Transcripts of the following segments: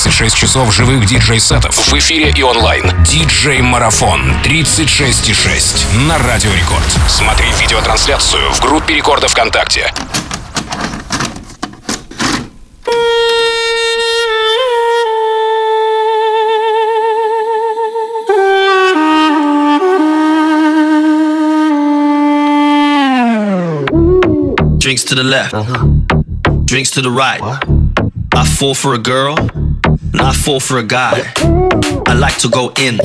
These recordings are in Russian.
36 часов живых диджей-сетов в эфире и онлайн. Диджей-марафон 36,6 на Радио Рекорд. Смотри видеотрансляцию в группе Рекорда ВКонтакте. Drinks to the left, drinks to the right. I fall for a girl, and I fall for a guy. I like to go in,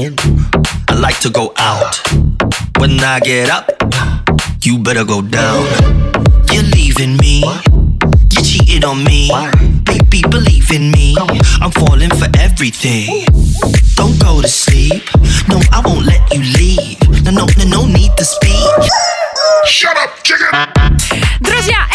I like to go out. When I get up, you better go down. You're leaving me, you cheated on me. Baby, believe in me, I'm falling for everything. Don't go to sleep, no, I won't let you leave. No, no, no, no need to speak. Shut up, chicken! Друзья,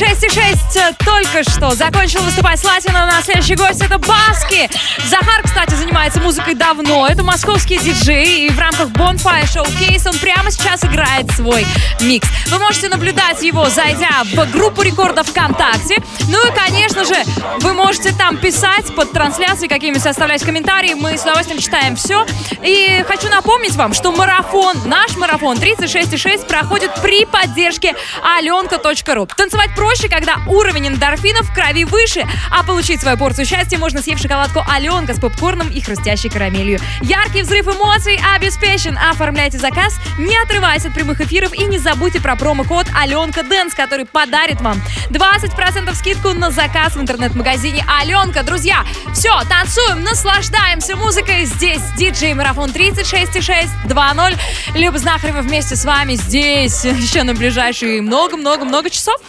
это Марафон 36,6 только что закончил выступать с Латино. На следующий гость это Баски. Захар, кстати, занимается музыкой давно. Это московский диджей. И в рамках Bonfire Showcase он прямо сейчас играет свой микс. Вы можете наблюдать его, зайдя в группу рекордов ВКонтакте. Ну и, конечно же, вы можете там писать под трансляцией какими-нибудь, оставлять комментарии. Мы с удовольствием читаем все. И хочу напомнить вам, что марафон, наш марафон 36,6 проходит при поддержке аленка.ру. Танцевать проще, когда уровень эндорфинов в крови выше, а получить свою порцию счастья можно съев шоколадку Аленка с попкорном и хрустящей карамелью. Яркий взрыв эмоций обеспечен. Оформляйте заказ, не отрываясь от прямых эфиров и не забудьте про промокод Аленка Дэнс, который подарит вам 20% скидку на заказ в интернет-магазине Аленка. Друзья, все, танцуем, наслаждаемся музыкой. Здесь диджей Марафон 36,6 2.0. Люба Знахарева вместе с вами здесь еще на ближайшие много-много-много часов.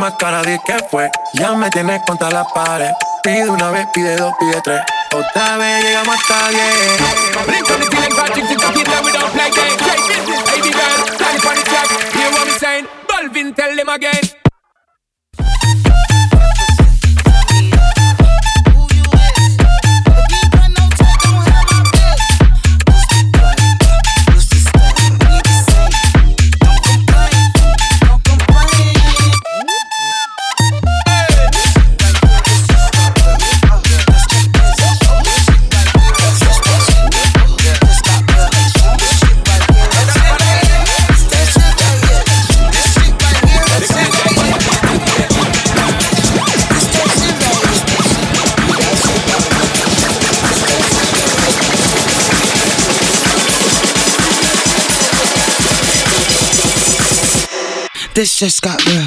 más cara, di que fue. Ya me tienes contra la pared. Pide una vez, pide dos, pide tres. Otra vez llegamos hasta diez. just got real.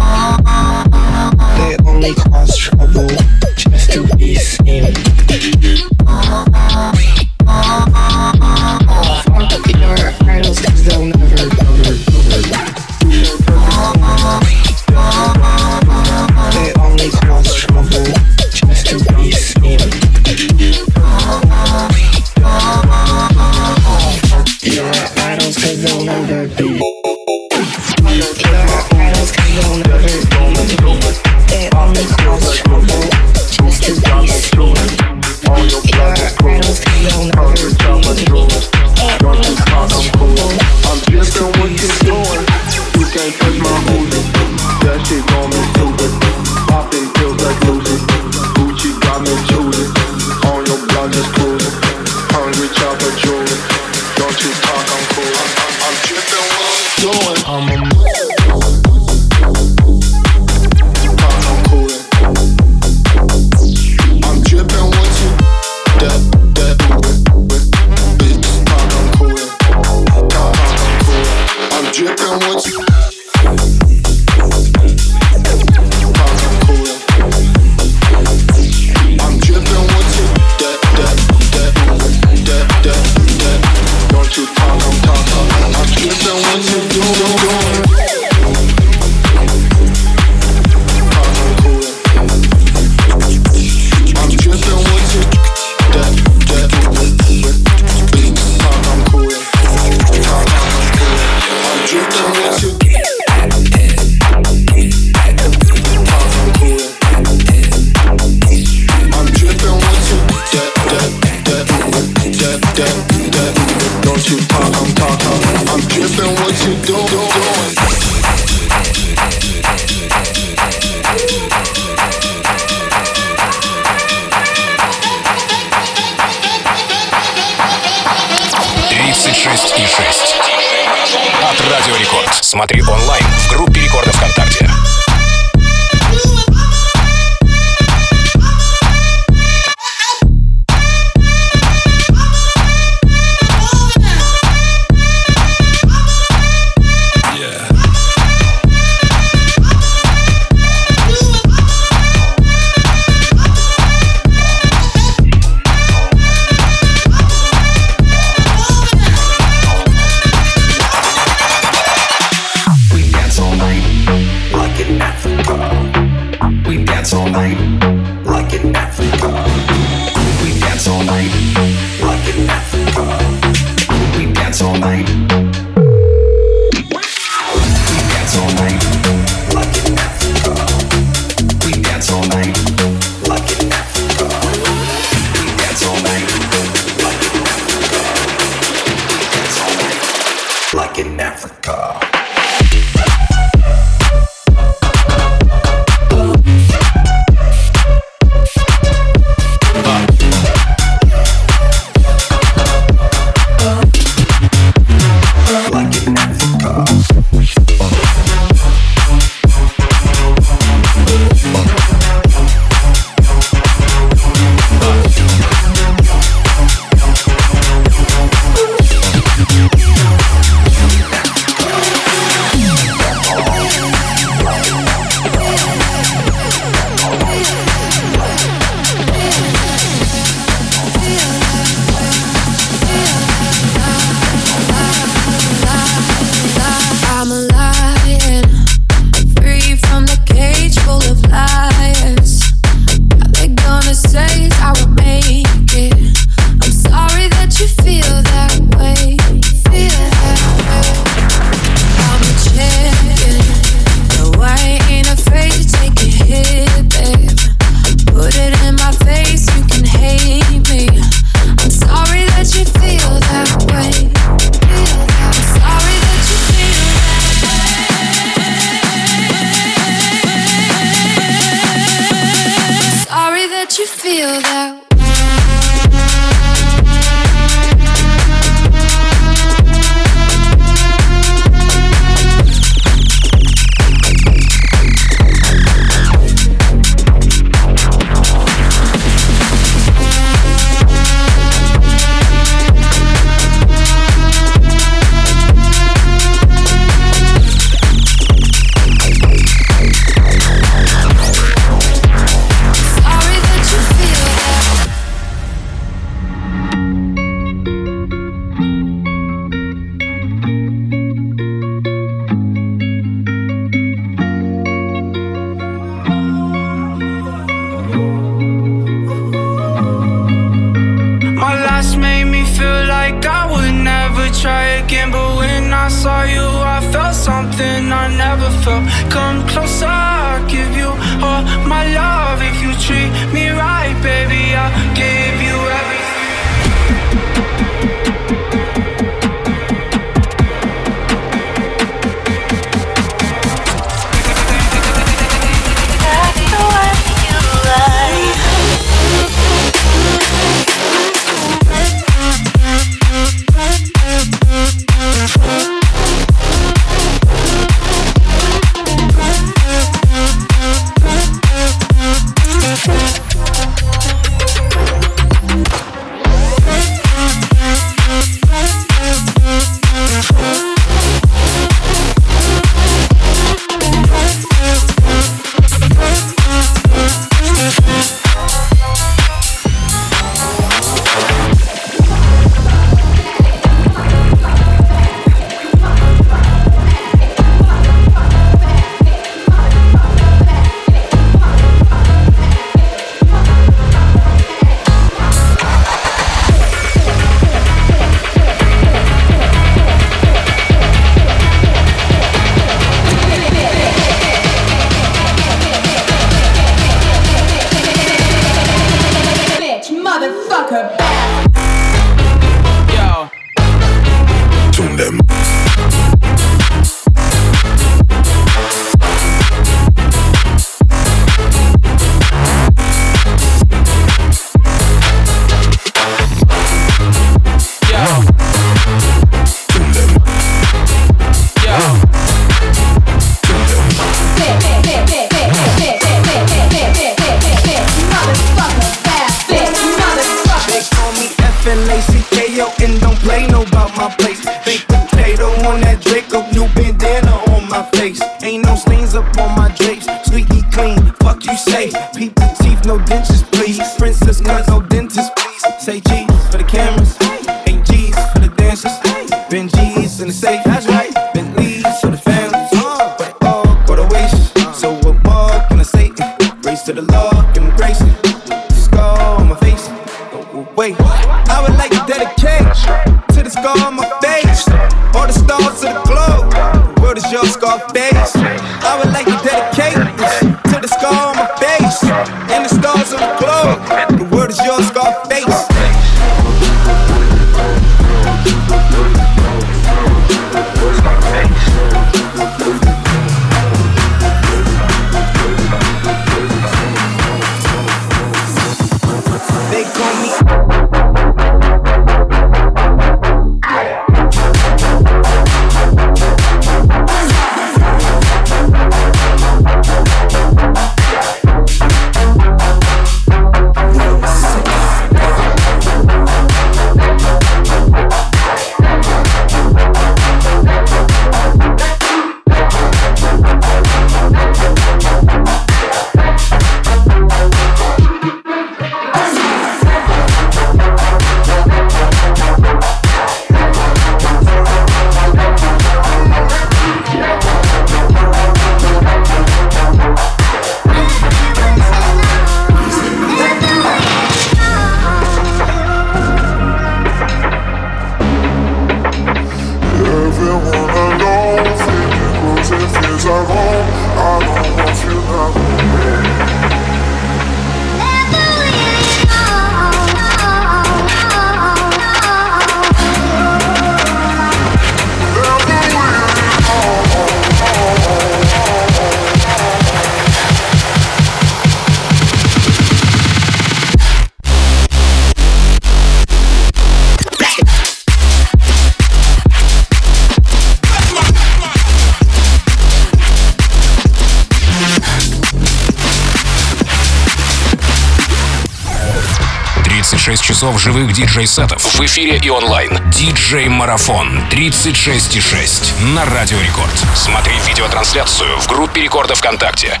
ключевых диджей-сетов в эфире и онлайн. Диджей-марафон 36,6 на Радио Рекорд. Смотри видеотрансляцию в группе Рекорда ВКонтакте.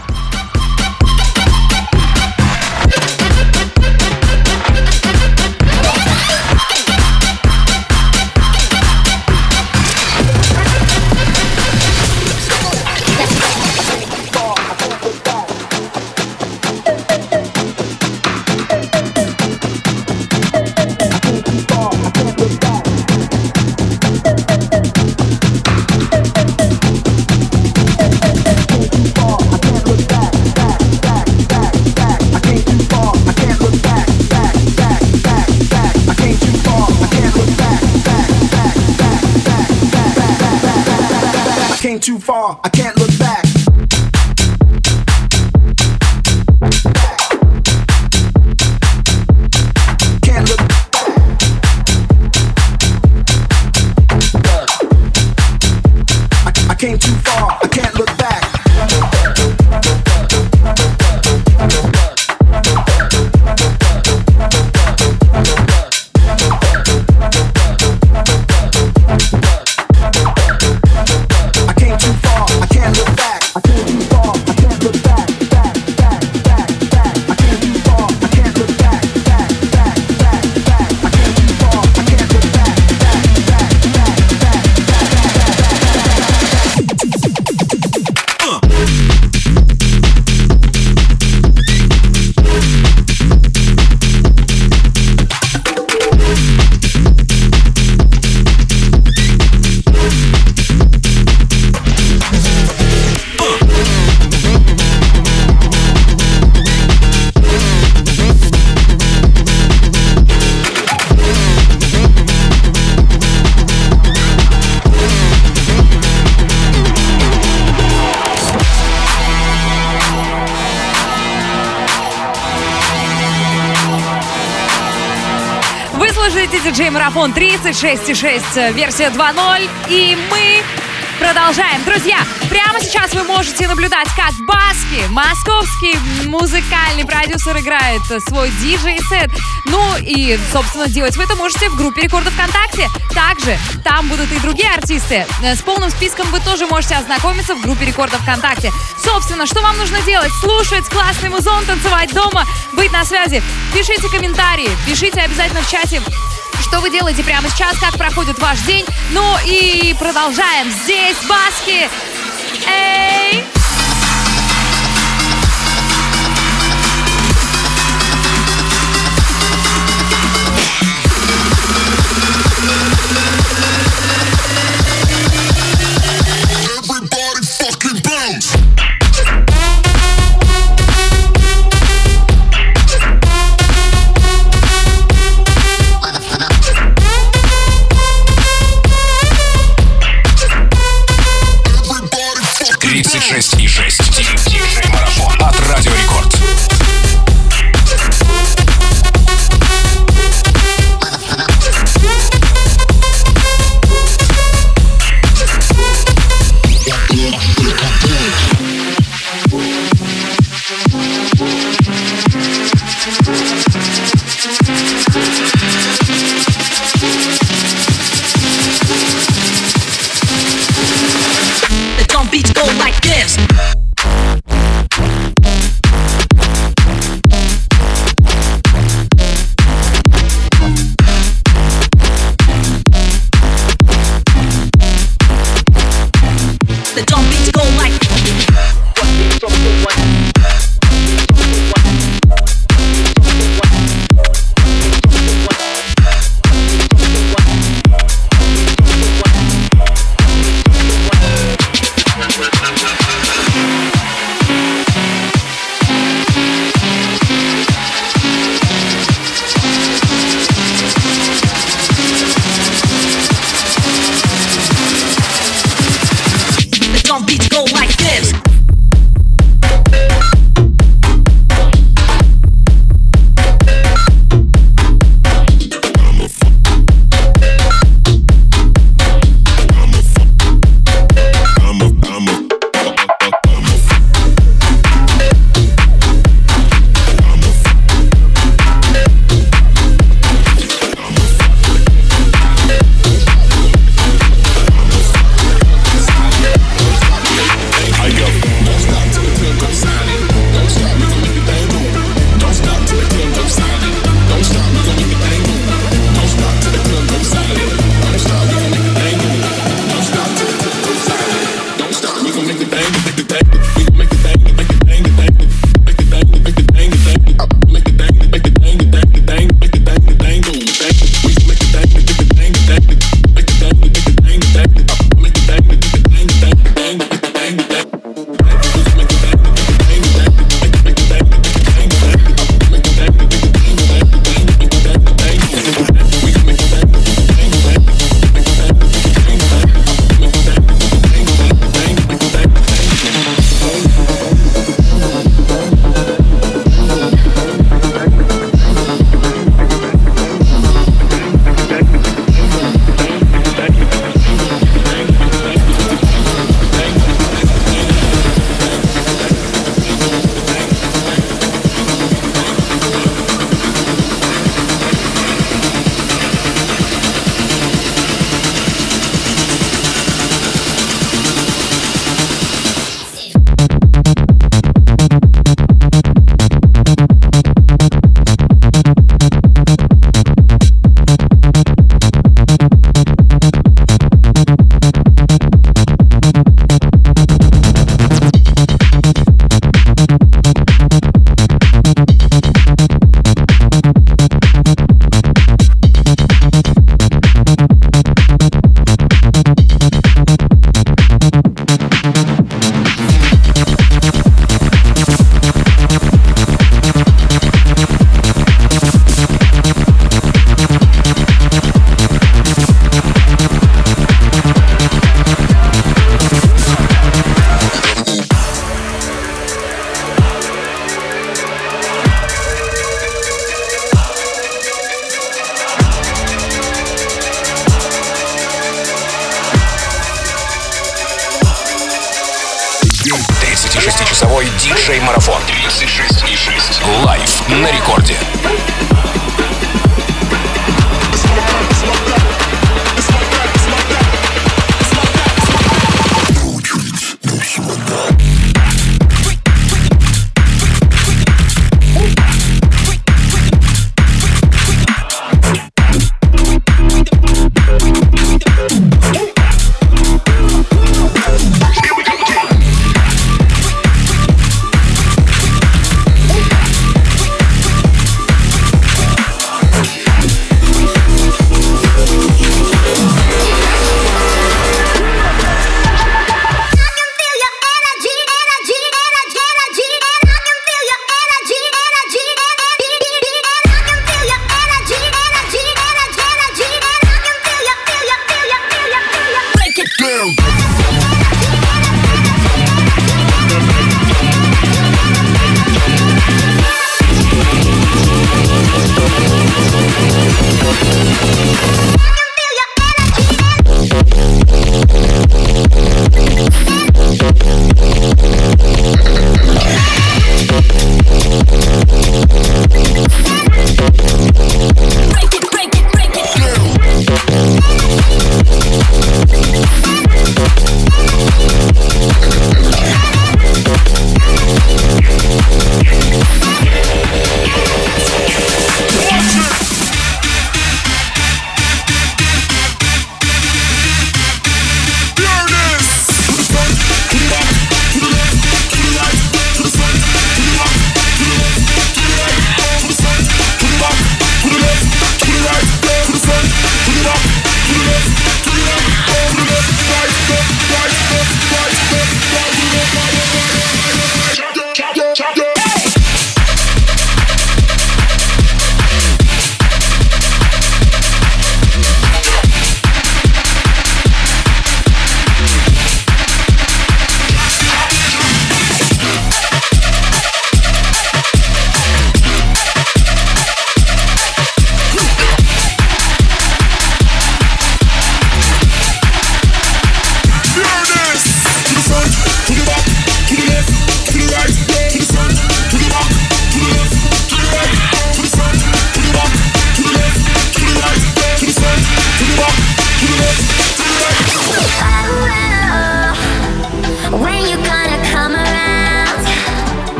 Диджей Марафон 36.6, версия 2.0. И мы продолжаем. Друзья, прямо сейчас вы можете наблюдать, как Баски, московский музыкальный продюсер, играет свой диджей-сет. Ну и, собственно, делать вы это можете в группе рекордов ВКонтакте. Также там будут и другие артисты. Э, С полным списком вы тоже можете ознакомиться в группе рекордов ВКонтакте. Собственно, что вам нужно делать? Слушать классный музон, танцевать дома, быть на связи. Пишите комментарии, пишите обязательно в чате что вы делаете прямо сейчас, как проходит ваш день. Ну и продолжаем. Здесь Баски. Эй!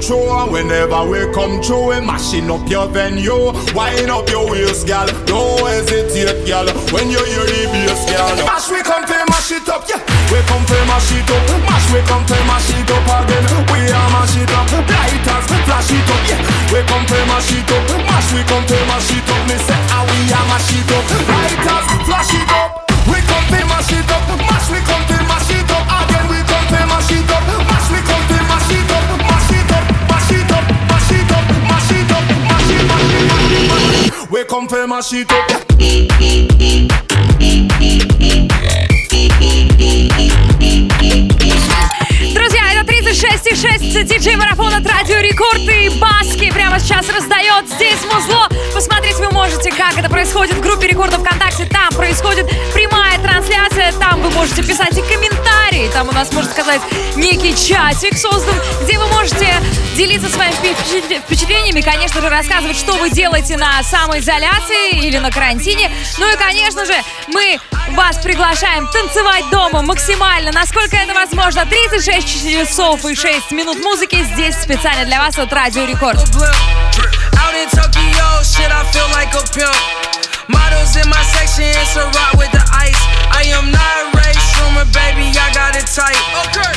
Come whenever we come through We mashing up your venue Wind up your waist, gal Don't hesitate, gal When you hear the bass, gal Mash we come to mash it up, yeah We come to mash it up Mash we come to mash it up again We a mash it up Lighters, flash it up, yeah We come to mash it up Mash we come to mash it up Me say ah we a mash it up Lighters, flash it up We come to mash it up Mash we come to mash it up Again we come to mash it up Mash we come to We come for my shit up. Друзья, это 36,6 диджей марафон от Радио Рекорд и Баски прямо сейчас раздает здесь музло. Посмотреть вы можете, как это происходит в группе Рекорда ВКонтакте. Там происходит прямая трансляция, там вы можете писать и комментарии. Там у нас, можно сказать, некий чатик создан, где вы можете делиться своими впечат- впечатлениями, конечно же, рассказывать, что вы делаете на самоизоляции или на карантине. Ну и, конечно же, мы вас приглашаем танцевать дома максимально, насколько это возможно. 36 часов и 6 минут музыки здесь специально для вас от Радио Рекорд. A. Models in my section, it's a rock with the ice. I am not Ray Schumer, baby, I got it tight. Okay.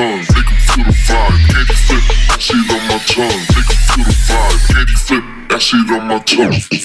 Tongue, make 'em feel the vibe. Candy flip, shit on my tongue, make 'em feel the vibe. Candy flip, that shit on my tongue.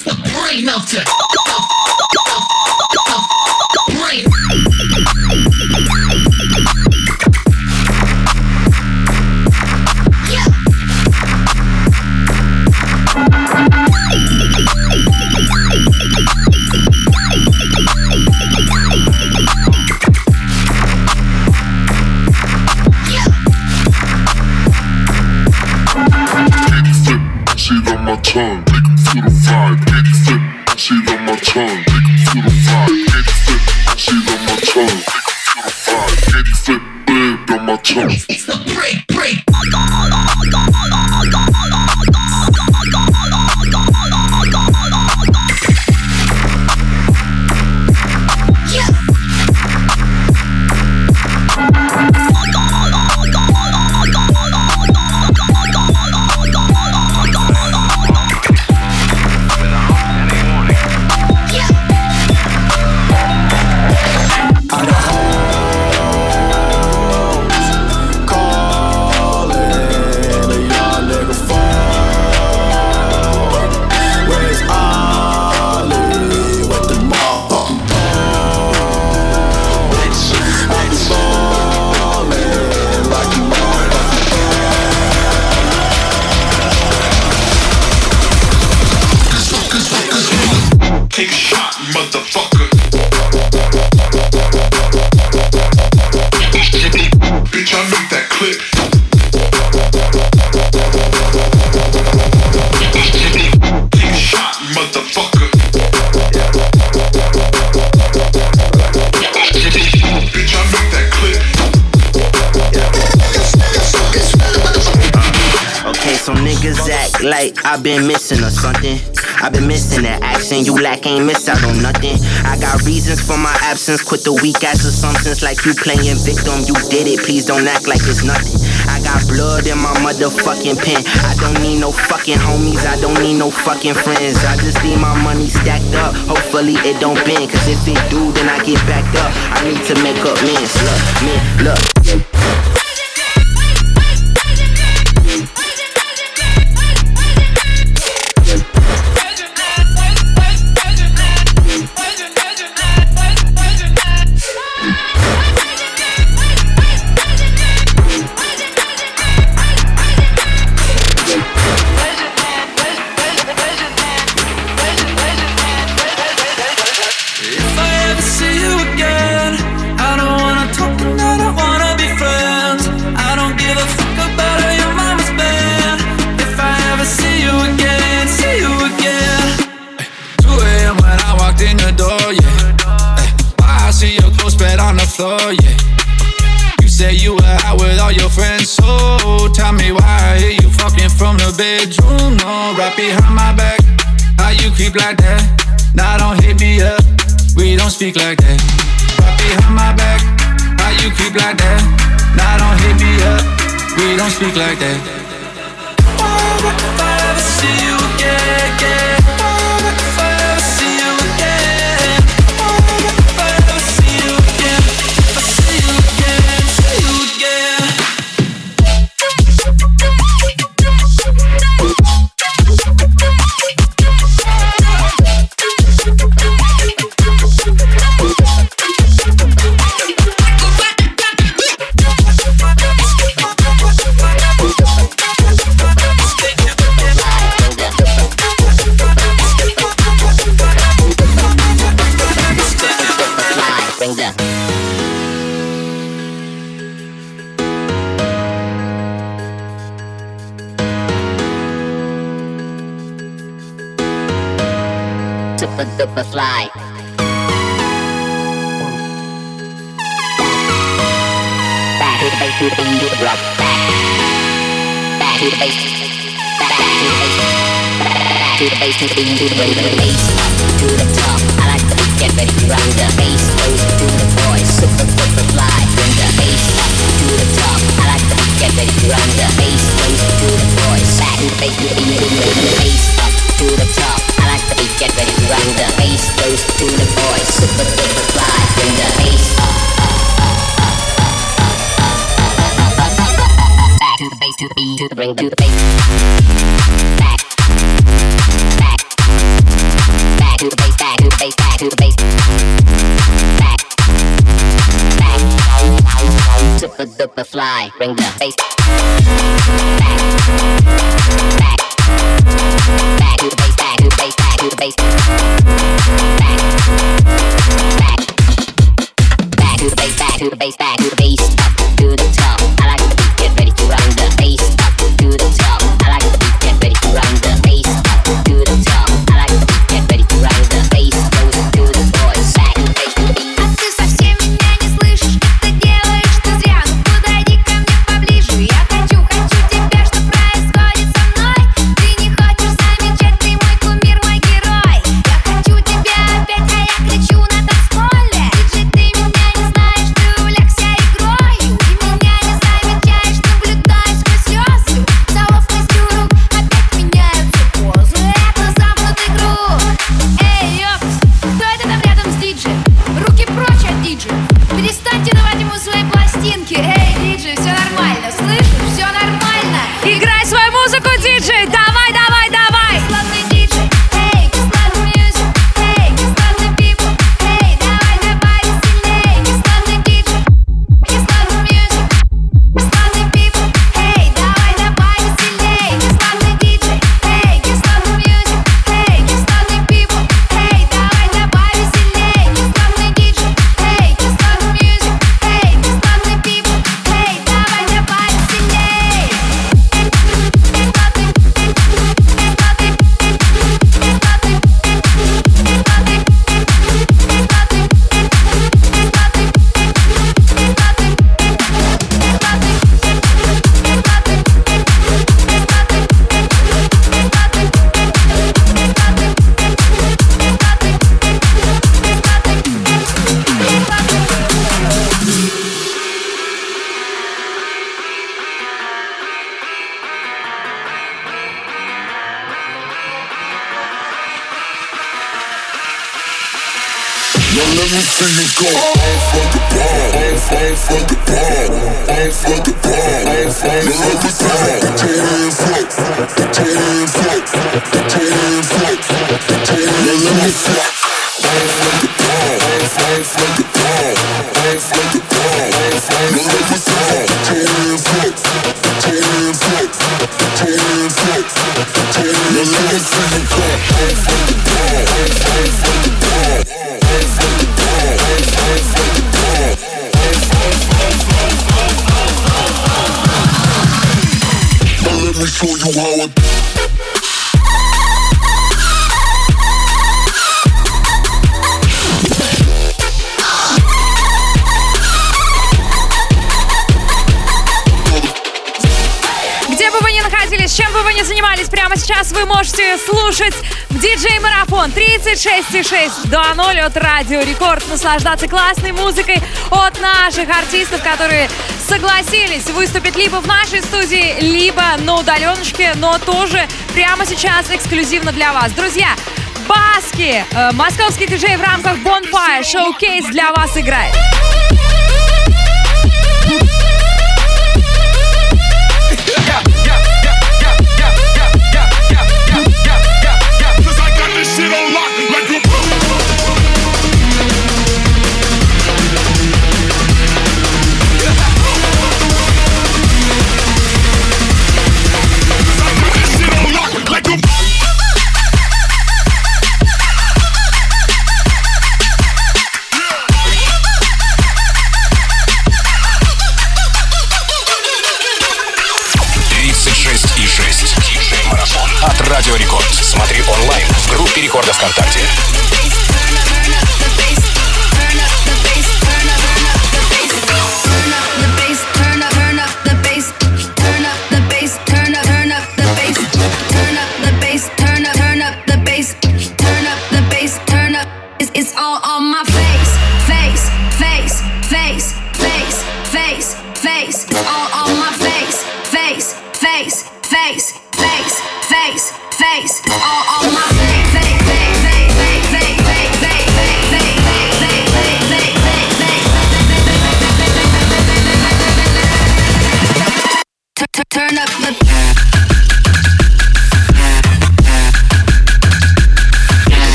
I've been missing or something. I've been missing that action. You lack ain't miss out on nothing. I got reasons for my absence. Quit the weak ass assumptions like you playing victim. You did it. Please don't act like it's nothing. I got blood in my motherfucking pen. I don't need no fucking homies. I don't need no fucking friends. I just need my money stacked up. Hopefully it don't bend. Cause if it do, then I get backed up. I need to make up mens. Look, man, look. Bedroom, no, right behind my back. How you creep like that? Now don't hit me up. We don't speak like that. Right behind my back. How you creep like that? Now don't hit me up. We don't speak like that. If I ever see you again, Super duper fly. Back to the base, to the beat, to the drop. Back. Back to the base. Back, to the base. Back to the base, to the beat, to the bring the bass to the top. I like the beat, get ready to run the bass goes to the boys. Super duper fly. Bring the bass up to the top. I like the beat, get ready to run the bass goes to the boys. Back to the base, to the beat, to the bring the bass up to the top. Get ready to run the bass goes to the boys. Super duper fly. Bring the bass up. Back to the base, to the beat, to the bring to the bass. Back, back, back to the base, back to the base, back to the base. Back, back, super duper fly, bring the bass. Back, back, back to the base, back to the back to the base. Back, back, back to the base, back to the base, back to the base, up to the top. 36,6 до 0 от Радио Рекорд. Наслаждаться классной музыкой от наших артистов, которые согласились выступить либо в нашей студии, либо на удаленочке, но тоже прямо сейчас эксклюзивно для вас. Друзья, Баски, э, московский диджей в рамках Bonfire Showcase для вас играет.